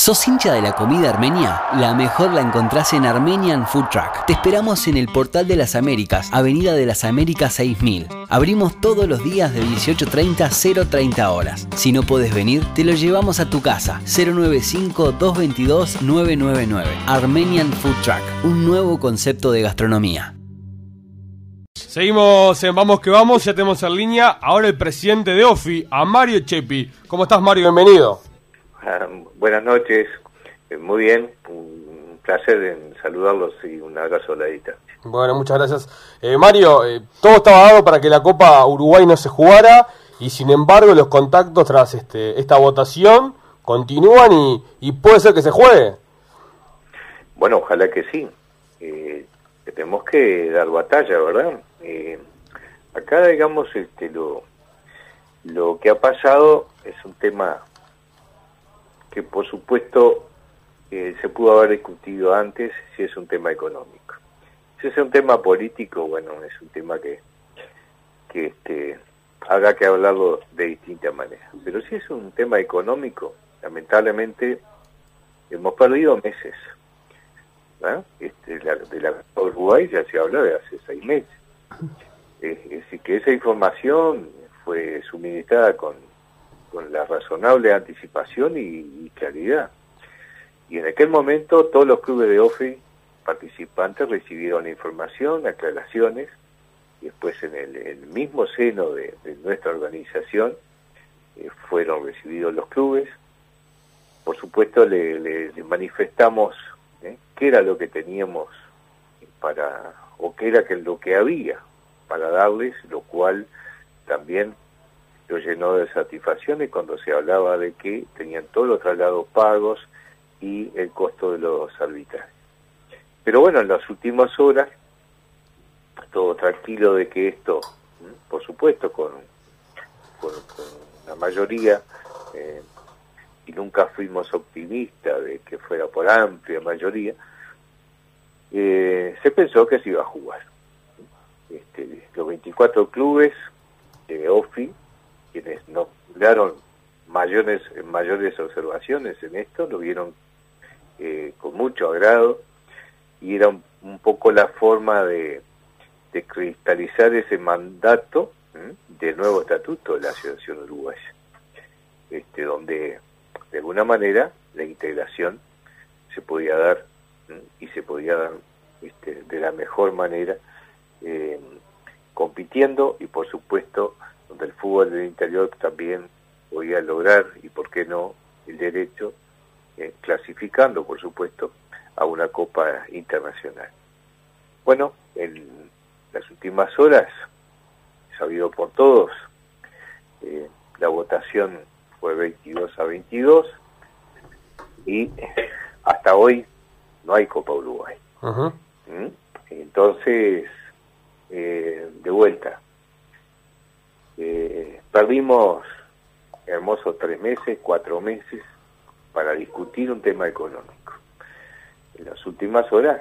¿Sos hincha de la comida armenia? La mejor la encontrás en Armenian Food Truck. Te esperamos en el Portal de las Américas, Avenida de las Américas 6000. Abrimos todos los días de 18.30 a 0.30 horas. Si no puedes venir, te lo llevamos a tu casa. 095-222-999. Armenian Food Truck, un nuevo concepto de gastronomía. Seguimos en Vamos que Vamos, ya tenemos en línea ahora el presidente de OFI, a Mario Chepi. ¿Cómo estás Mario? Bienvenido. Ah, buenas noches, eh, muy bien, un placer en saludarlos y un abrazo a la distancia. Bueno, muchas gracias. Eh, Mario, eh, todo estaba dado para que la Copa Uruguay no se jugara y sin embargo los contactos tras este, esta votación continúan y, puede ser que se juegue. Bueno, ojalá que sí. tenemos que dar batalla, ¿verdad? acá, digamos, este, lo, lo que ha pasado es un tema que por supuesto eh, se pudo haber discutido antes si es un tema económico. Si es un tema político, bueno, es un tema que, que este, haga que hablarlo de distintas maneras. Pero si es un tema económico, lamentablemente hemos perdido meses. Este, de la Uruguay ya se habla de hace seis meses. Es, decir, que esa información fue suministrada con con la razonable anticipación y, claridad. Y en aquel momento todos los clubes de OFI participantes recibieron información, aclaraciones, y después en el, mismo seno de, nuestra organización eh, fueron recibidos los clubes. Por supuesto le, manifestamos eh, qué era lo que teníamos para, o qué era que lo que había para darles, lo cual también lo llenó de satisfacción y cuando se hablaba de que tenían todos los traslados pagos y el costo de los arbitrajes. Pero bueno, en las últimas horas, todo tranquilo de que esto, por supuesto, con, con, la mayoría, eh, y nunca fuimos optimistas de que fuera por amplia mayoría, eh, se pensó que se iba a jugar. Este, los 24 clubes de OFI quienes no daron mayores, mayores observaciones en esto, lo vieron eh, con mucho agrado y era un, poco la forma de, cristalizar ese mandato del nuevo estatuto de la Asociación Uruguaya, este, donde de alguna manera la integración se podía dar y se podía dar este, de la mejor manera, eh, compitiendo y por supuesto donde el fútbol del interior también podía lograr, y por qué no, el derecho, eh, clasificando, por supuesto, a una Copa Internacional. Bueno, en las últimas horas, sabido por todos, eh, la votación fue 22 a 22 y hasta hoy no hay Copa Uruguay. ¿Mm? Entonces, eh, de vuelta, eh, perdimos hermosos tres meses, cuatro meses para discutir un tema económico. En las últimas horas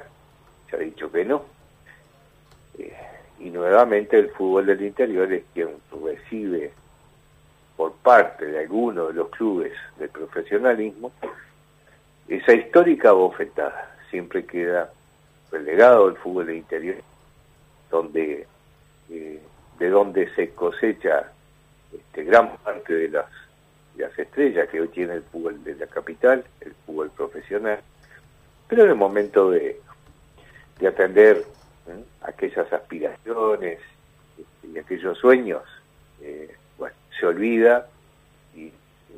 se ha dicho que no. Eh, y nuevamente el fútbol del interior es quien recibe por parte de algunos de los clubes del profesionalismo esa histórica bofetada. Siempre queda relegado el fútbol del interior, donde eh, de donde se cosecha este, gran parte de las, las estrellas que hoy tiene el fútbol de la capital, el fútbol profesional, pero en el momento de, de atender aquellas aspiraciones este, y aquellos sueños, eh, bueno, se olvida y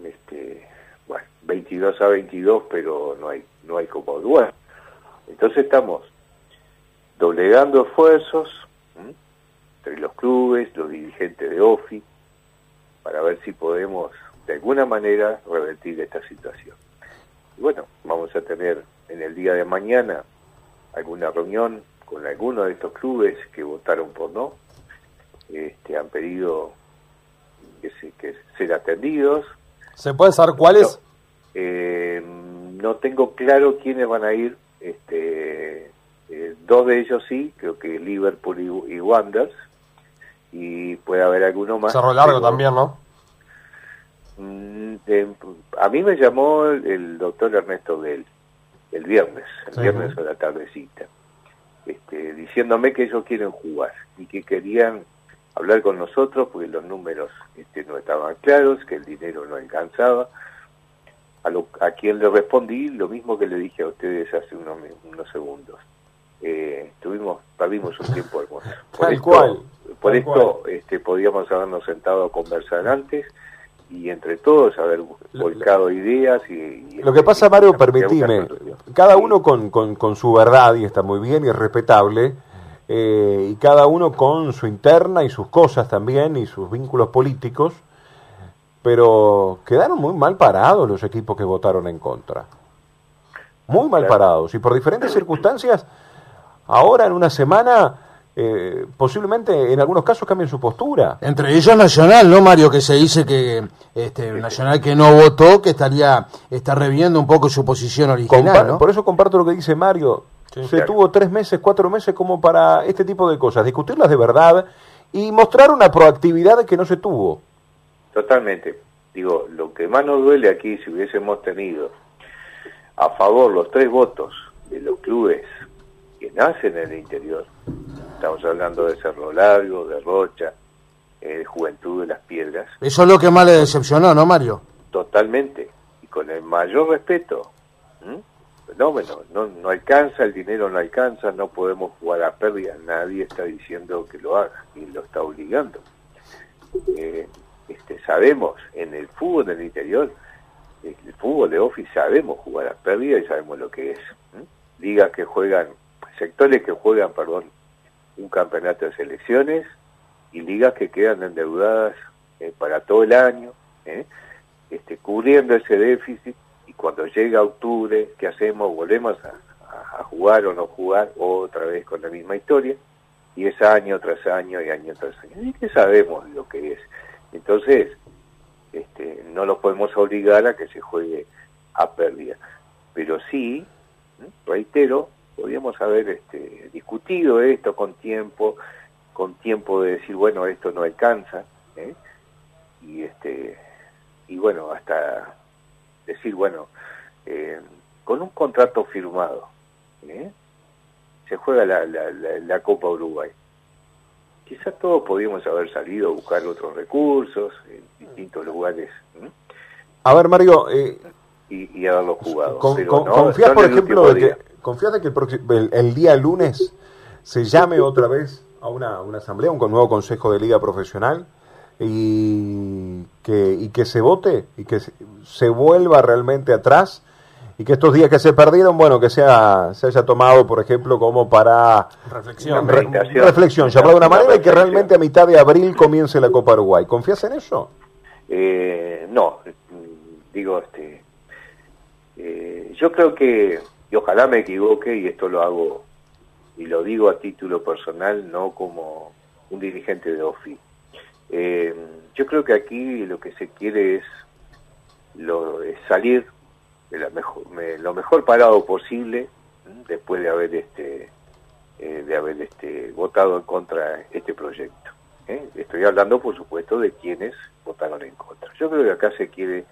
este, bueno, 22 a 22, pero no hay no hay. Entonces estamos doblegando esfuerzos, entre los clubes, los dirigentes de OFI, para ver si podemos de alguna manera revertir esta situación. Y bueno, vamos a tener en el día de mañana alguna reunión con algunos de estos clubes que votaron por no, este, han pedido que, se, que ser atendidos. ¿Se pueden saber cuáles? Eh, no, tengo claro quiénes van a ir, este, eh, dos de ellos sí, creo que Liverpool y, y Wanderers, y puede haber alguno más. Cerro Largo también, ¿no? Mm, a mí me llamó el, doctor Ernesto Bell el viernes, el viernes a la tardecita, este, diciéndome que ellos quieren jugar y que querían hablar con nosotros porque los números este, no estaban claros, que el dinero no alcanzaba. A, lo, a quien le respondí lo mismo que le dije a ustedes hace unos, unos segundos. Eh, tuvimos, perdimos un tiempo hermoso. Por Tal cual. Por esto este, podíamos habernos sentado a conversar antes y entre todos haber volcado ideas y, lo que pasa Mario permitime cada uno con, con, su verdad y está muy bien y es respetable eh, y cada uno con su interna y sus cosas también y sus vínculos políticos pero quedaron muy mal parados los equipos que votaron en contra muy mal parados y por diferentes circunstancias ahora en una semana eh, posiblemente en algunos casos cambien su postura. Entre ellos Nacional, ¿no, Mario? Que se dice que este, Nacional que no votó, que estaría está reviendo un poco su posición original. Por eso comparto lo que dice Mario. se tuvo tres meses, cuatro meses como para este tipo de cosas, discutirlas de verdad y mostrar una proactividad que no se tuvo. Totalmente. Digo, lo que más nos duele aquí, si hubiésemos tenido a favor los tres votos de los clubes que nacen en el interior, Estamos hablando de Cerro Largo, de Rocha, eh, Juventud de las Piedras. Eso es lo que más le decepcionó, ¿no, Mario? Totalmente. Y con el mayor respeto. No, bueno, no, no alcanza, el dinero no alcanza, no podemos jugar a pérdida. Nadie está diciendo que lo haga y lo está obligando. Eh, este, sabemos, en el fútbol del interior, el fútbol de office sabemos jugar a pérdida y sabemos lo que es. Ligas que juegan, sectores que juegan, perdón, un campeonato de selecciones y ligas que quedan endeudadas eh, para todo el año, eh, este, cubriendo ese déficit y cuando llega octubre, ¿qué hacemos? Volvemos a, jugar o no jugar otra vez con la misma historia y es año tras año y año tras año. Y que sabemos lo que es. Entonces, este, no lo podemos obligar a que se juegue a pérdida. Pero sí, reitero, podríamos haber este, discutido esto con tiempo, con tiempo de decir, bueno, esto no alcanza, ¿eh? y este y bueno, hasta decir, bueno, eh, con un contrato firmado, ¿eh? se juega la, Copa Uruguay. Quizás todos podríamos haber salido a buscar otros recursos en distintos lugares. A ver, Mario, y, y, haberlo jugado. confías, por ejemplo, de que, ¿confías de que el, día lunes se llame otra vez a una, una asamblea, un nuevo consejo de liga profesional y que, y que se vote y que se, vuelva realmente atrás y que estos días que se perdieron, bueno, que sea, se haya tomado, por ejemplo, como para reflexión, reflexión, de una manera y que realmente a mitad de abril comience la Copa Uruguay. ¿Confías en eso? Eh, no, digo, este, eh, yo creo que, y ojalá me equivoque, y esto lo hago y lo digo a título personal, no como un dirigente de OFI. Eh, yo creo que aquí lo que se quiere es, lo, salir de la mejor, lo mejor parado posible después de haber este eh, de haber este votado en contra este proyecto. Estoy hablando, por supuesto, de quienes votaron en contra. Yo creo que acá se quiere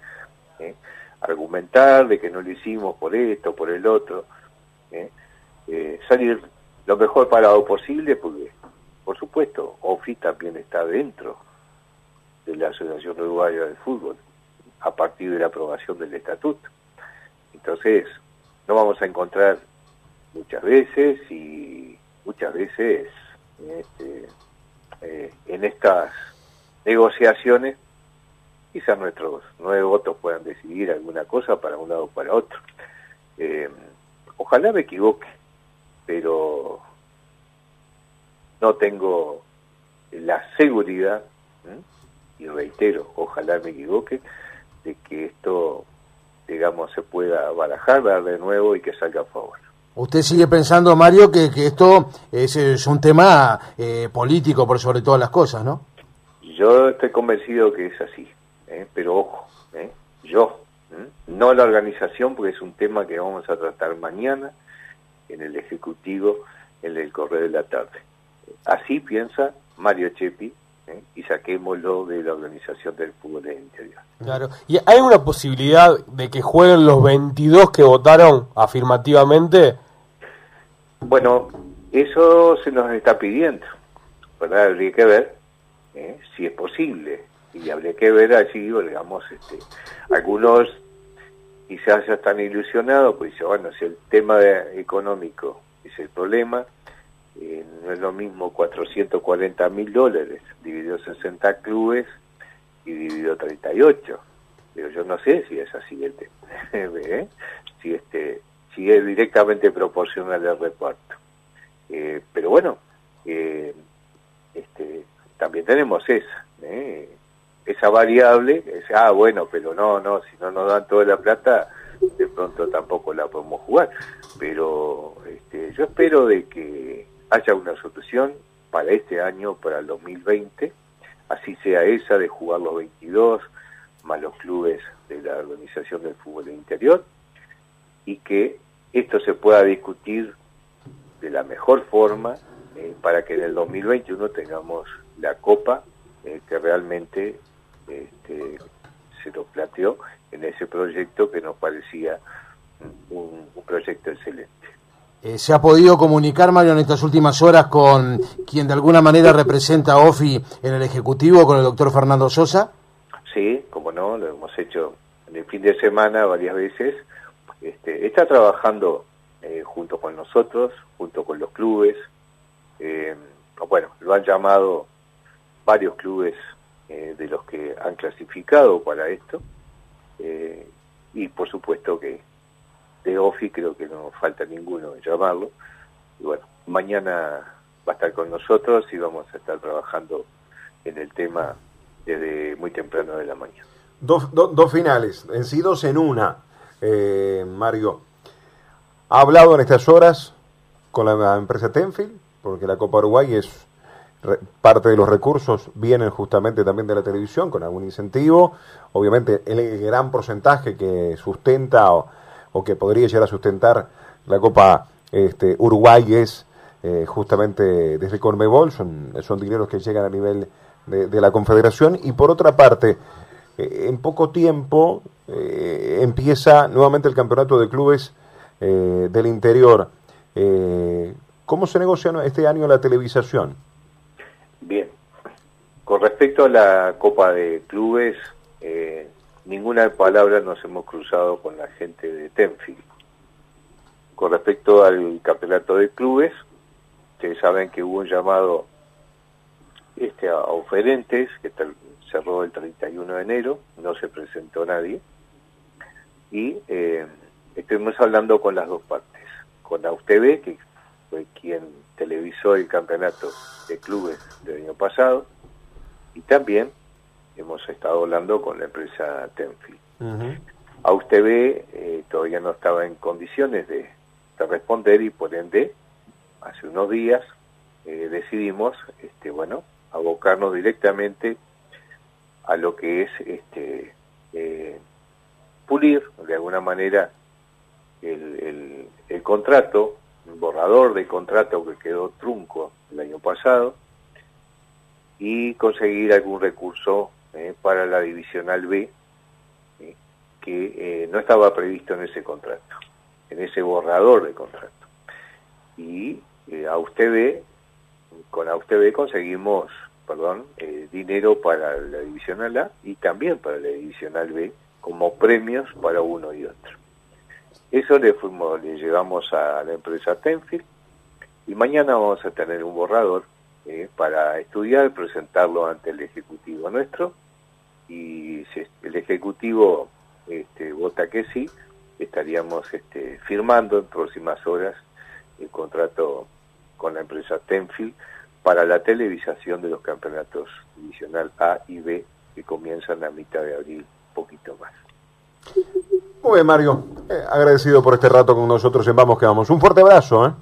argumentar de que no lo hicimos por esto, por el otro, ¿eh? Eh, salir lo mejor parado posible, porque, por supuesto, OFI también está dentro de la Asociación Uruguaya del Fútbol, a partir de la aprobación del estatuto. Entonces, no vamos a encontrar muchas veces y muchas veces este, eh, en estas negociaciones quizás nuestros nueve votos puedan decidir alguna cosa para un lado o para otro. Eh, ojalá me equivoque, pero no tengo la seguridad, y reitero, ojalá me equivoque, de que esto, digamos, se pueda barajar, dar de nuevo y que salga a favor. Usted sigue pensando, Mario, que, que esto es, un tema eh, político por sobre todas las cosas, ¿no? Yo estoy convencido que es así. ¿Eh? pero ojo, ¿eh? yo, no la organización, porque es un tema que vamos a tratar mañana en el Ejecutivo, en el Correo de la Tarde. Así piensa Mario Chepi, ¿eh? y saquémoslo de la organización del fútbol del interior. Claro. ¿Y hay una posibilidad de que jueguen los 22 que votaron afirmativamente? Bueno, eso se nos está pidiendo, ¿verdad? Habría que ver ¿eh? si es posible. Y habría que ver allí, digamos, este, algunos quizás ya están ilusionados, pues dice, bueno, si el tema económico es el problema, eh, no es lo mismo 440 mil dólares dividido 60 clubes y dividido 38. Pero yo no sé si es así el tema, ¿eh? si, este, si es directamente proporcional al reparto. Eh, pero bueno, este, también tenemos esa, esa variable, es, ah, bueno, pero no, no, si no nos dan toda la plata, de pronto tampoco la podemos jugar. Pero este, yo espero de que haya una solución para este año, para el 2020, así sea esa de jugar los 22, más los clubes de la Organización del Fútbol Interior, y que esto se pueda discutir de la mejor forma eh, para que en el 2021 tengamos la copa eh, que realmente este, se lo planteó en ese proyecto que nos parecía un, proyecto excelente. Eh, ¿Se ha podido comunicar, Mario, en estas últimas horas con quien de alguna manera representa a OFI en el Ejecutivo, con el doctor Fernando Sosa? Sí, como no, lo hemos hecho en el fin de semana varias veces. Este, está trabajando eh, junto con nosotros, junto con los clubes. Eh, bueno, lo han llamado varios clubes eh, de los que han clasificado para esto. Eh, y por supuesto que de OFI creo que no falta ninguno en llamarlo. Y bueno, mañana va a estar con nosotros y vamos a estar trabajando en el tema desde muy temprano de la mañana. Dos, dos finales, en sí dos en una, eh, Mario. ¿Ha hablado en estas horas con la empresa Tenfield? Porque la Copa Uruguay es parte de los recursos vienen justamente también de la televisión con algún incentivo. Obviamente el gran porcentaje que sustenta o, que podría llegar a sustentar la Copa este, Uruguay es eh, justamente desde Conmebol, son, son dineros que llegan a nivel de, la Confederación. Y por otra parte, eh, en poco tiempo eh, empieza nuevamente el campeonato de clubes del interior. ¿Cómo se negocia este año la televisación? Bien, con respecto a la Copa de Clubes, eh, ninguna palabra nos hemos cruzado con la gente de Tenfield. Con respecto al campeonato de clubes, ustedes saben que hubo un llamado este, a oferentes que cerró el 31 de enero, no se presentó nadie, y eh, estuvimos hablando con las dos partes, con la UTV, que fue quien televisó el campeonato de clubes del año pasado y también hemos estado hablando con la empresa Tenfield. A usted ve, eh, todavía no estaba en condiciones de, responder y por ende, hace unos días eh, decidimos, este, bueno, abocarnos directamente a lo que es este eh, pulir de alguna manera el, el contrato borrador de contrato que quedó trunco el año pasado y conseguir algún recurso eh, para la divisional B eh, que eh, no estaba previsto en ese contrato, en ese borrador de contrato. Y a usted ve, con a usted ve conseguimos, perdón, dinero para la divisional A y también para la divisional B como premios para uno y otro. Eso le, fuimos, le llevamos a la empresa Tenfield y mañana vamos a tener un borrador eh, para estudiar, presentarlo ante el Ejecutivo nuestro y si el Ejecutivo este, vota que sí, estaríamos este, firmando en próximas horas el contrato con la empresa Tenfield para la televisación de los campeonatos divisional A y B que comienzan a mitad de abril, poquito más. Muy bien, Mario. Eh, agradecido por este rato con nosotros en Vamos que Vamos. Un fuerte abrazo. ¿eh?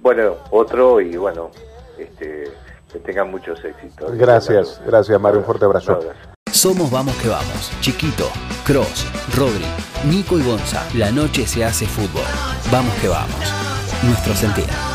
Bueno, otro y bueno, este, que tengan muchos éxitos. Gracias, gracias Mario. Un fuerte abrazo. Somos Vamos que Vamos. Chiquito, Cross, Rodri, Nico y Gonza. La noche se hace fútbol. Vamos que vamos. Nuestro sentir.